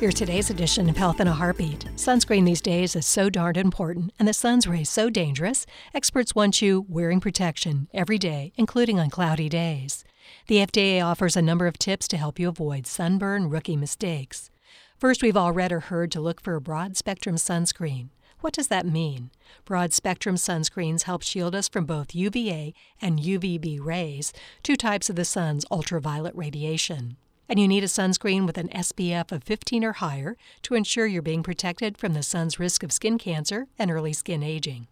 Here's today's edition of Health in a Heartbeat. Sunscreen these days is so darned important, and the sun's rays so dangerous, experts want you wearing protection every day, including on cloudy days. The FDA offers a number of tips to help you avoid sunburn rookie mistakes. First, we've all read or heard to look for a broad spectrum sunscreen. What does that mean? Broad spectrum sunscreens help shield us from both UVA and UVB rays, two types of the sun's ultraviolet radiation and you need a sunscreen with an SPF of 15 or higher to ensure you're being protected from the sun's risk of skin cancer and early skin aging.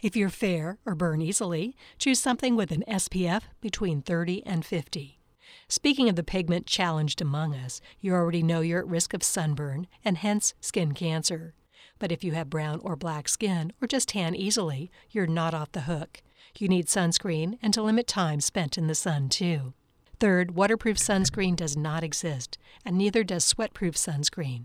If you're fair or burn easily, choose something with an SPF between 30 and 50. Speaking of the pigment challenged among us, you already know you're at risk of sunburn and hence skin cancer. But if you have brown or black skin or just tan easily, you're not off the hook. You need sunscreen and to limit time spent in the sun, too. Third, waterproof sunscreen does not exist, and neither does sweatproof sunscreen.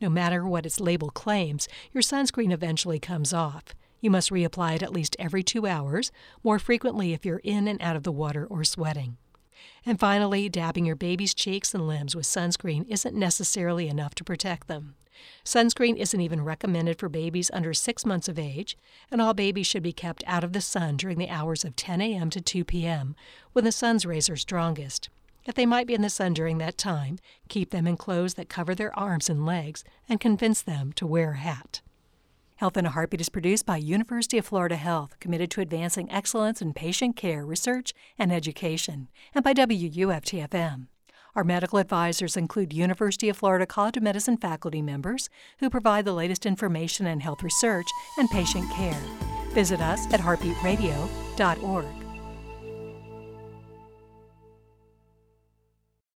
No matter what its label claims, your sunscreen eventually comes off. You must reapply it at least every two hours, more frequently if you're in and out of the water or sweating. And finally, dabbing your baby's cheeks and limbs with sunscreen isn't necessarily enough to protect them. Sunscreen isn't even recommended for babies under six months of age, and all babies should be kept out of the sun during the hours of 10 a.m. to 2 p.m., when the sun's rays are strongest. If they might be in the sun during that time, keep them in clothes that cover their arms and legs and convince them to wear a hat. Health in a Heartbeat is produced by University of Florida Health, committed to advancing excellence in patient care, research, and education, and by WUFTFM. Our medical advisors include University of Florida College of Medicine faculty members who provide the latest information in health research and patient care. Visit us at heartbeatradio.org.